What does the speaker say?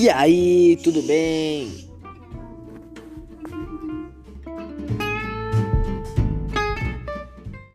E aí, tudo bem?